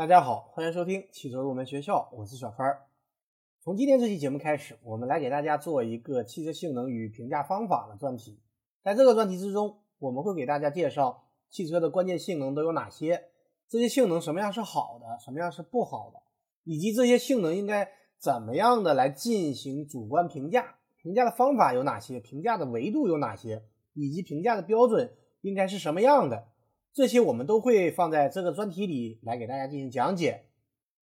大家好，欢迎收听汽车入门学校，我是小川。从今天这期节目开始，我们来给大家做一个汽车性能与评价方法的专题。在这个专题之中，我们会给大家介绍汽车的关键性能都有哪些，这些性能什么样是好的，什么样是不好的，以及这些性能应该怎么样的来进行主观评价，评价的方法有哪些，评价的维度有哪些，以及评价的标准应该是什么样的。这些我们都会放在这个专题里来给大家进行讲解，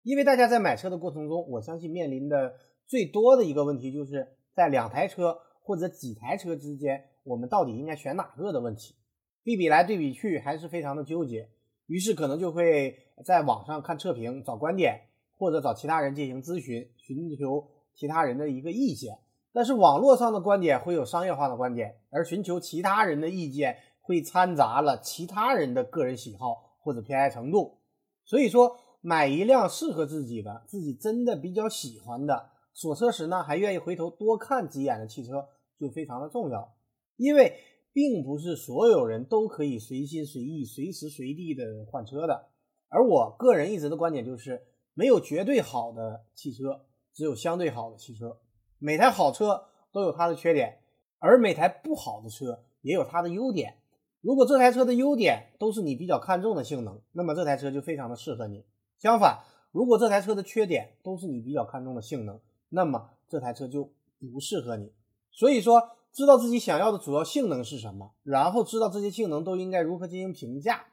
因为大家在买车的过程中，我相信面临的最多的一个问题就是在两台车或者几台车之间，我们到底应该选哪个的问题，对比来对比去还是非常的纠结，于是可能就会在网上看测评找观点，或者找其他人进行咨询，寻求其他人的一个意见。但是网络上的观点会有商业化的观点，而寻求其他人的意见。会掺杂了其他人的个人喜好或者偏爱程度，所以说买一辆适合自己的、自己真的比较喜欢的，锁车时呢还愿意回头多看几眼的汽车就非常的重要。因为并不是所有人都可以随心随意、随时随地的换车的。而我个人一直的观点就是，没有绝对好的汽车，只有相对好的汽车。每台好车都有它的缺点，而每台不好的车也有它的优点。如果这台车的优点都是你比较看重的性能，那么这台车就非常的适合你。相反，如果这台车的缺点都是你比较看重的性能，那么这台车就不适合你。所以说，知道自己想要的主要性能是什么，然后知道这些性能都应该如何进行评价，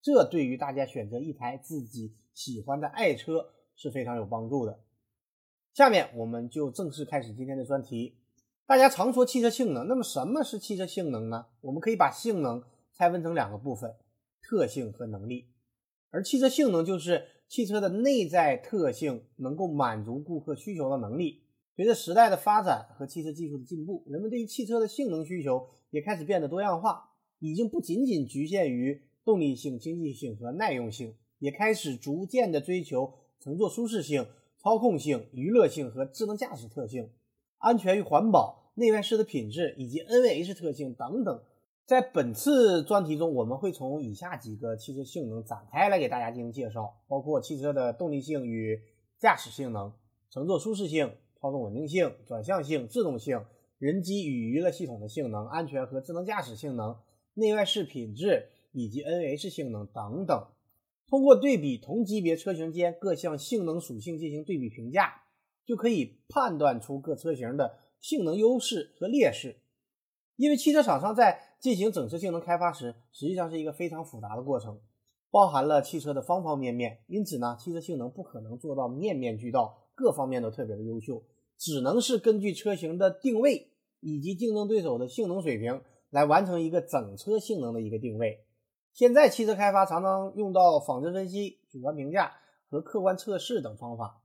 这对于大家选择一台自己喜欢的爱车是非常有帮助的。下面我们就正式开始今天的专题。大家常说汽车性能，那么什么是汽车性能呢？我们可以把性能。拆分成两个部分，特性和能力。而汽车性能就是汽车的内在特性能够满足顾客需求的能力。随着时代的发展和汽车技术的进步，人们对于汽车的性能需求也开始变得多样化，已经不仅仅局限于动力性、经济性和耐用性，也开始逐渐的追求乘坐舒适性、操控性、娱乐性和智能驾驶特性、安全与环保、内外饰的品质以及 NVH 特性等等。在本次专题中，我们会从以下几个汽车性能展开来给大家进行介绍，包括汽车的动力性与驾驶性能、乘坐舒适性、操纵稳定性、转向性、制动性、人机与娱乐系统的性能、安全和智能驾驶性能、内外饰品质以及 N H 性能等等。通过对比同级别车型间各项性能属性进行对比评价，就可以判断出各车型的性能优势和劣势。因为汽车厂商在进行整车性能开发时，实际上是一个非常复杂的过程，包含了汽车的方方面面。因此呢，汽车性能不可能做到面面俱到，各方面都特别的优秀，只能是根据车型的定位以及竞争对手的性能水平来完成一个整车性能的一个定位。现在汽车开发常常用到仿真分析、主观评价和客观测试等方法。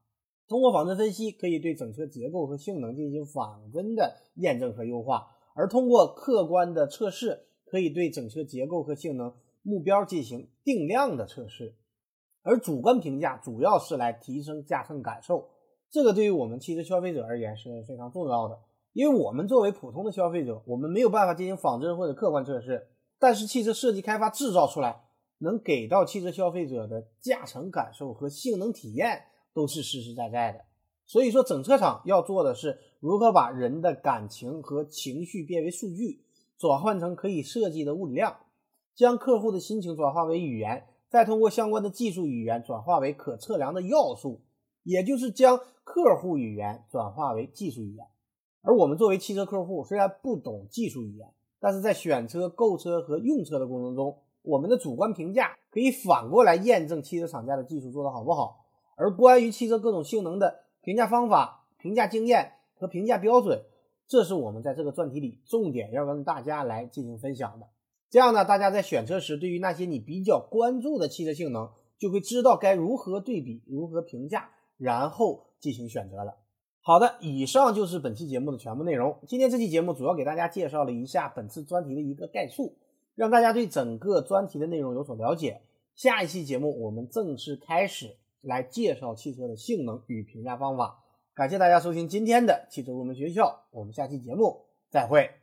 通过仿真分析，可以对整车结构和性能进行仿真的验证和优化。而通过客观的测试，可以对整车结构和性能目标进行定量的测试，而主观评价主要是来提升驾乘感受。这个对于我们汽车消费者而言是非常重要的，因为我们作为普通的消费者，我们没有办法进行仿真或者客观测试，但是汽车设计开发制造出来能给到汽车消费者的驾乘感受和性能体验都是实实在在的。所以说，整车厂要做的是如何把人的感情和情绪变为数据，转换成可以设计的物理量，将客户的心情转化为语言，再通过相关的技术语言转化为可测量的要素，也就是将客户语言转化为技术语言。而我们作为汽车客户，虽然不懂技术语言，但是在选车、购车和用车的过程中，我们的主观评价可以反过来验证汽车厂家的技术做得好不好。而关于汽车各种性能的，评价方法、评价经验和评价标准，这是我们在这个专题里重点要跟大家来进行分享的。这样呢，大家在选车时，对于那些你比较关注的汽车性能，就会知道该如何对比、如何评价，然后进行选择了。好的，以上就是本期节目的全部内容。今天这期节目主要给大家介绍了一下本次专题的一个概述，让大家对整个专题的内容有所了解。下一期节目我们正式开始。来介绍汽车的性能与评价方法。感谢大家收听今天的汽车入门学校，我们下期节目再会。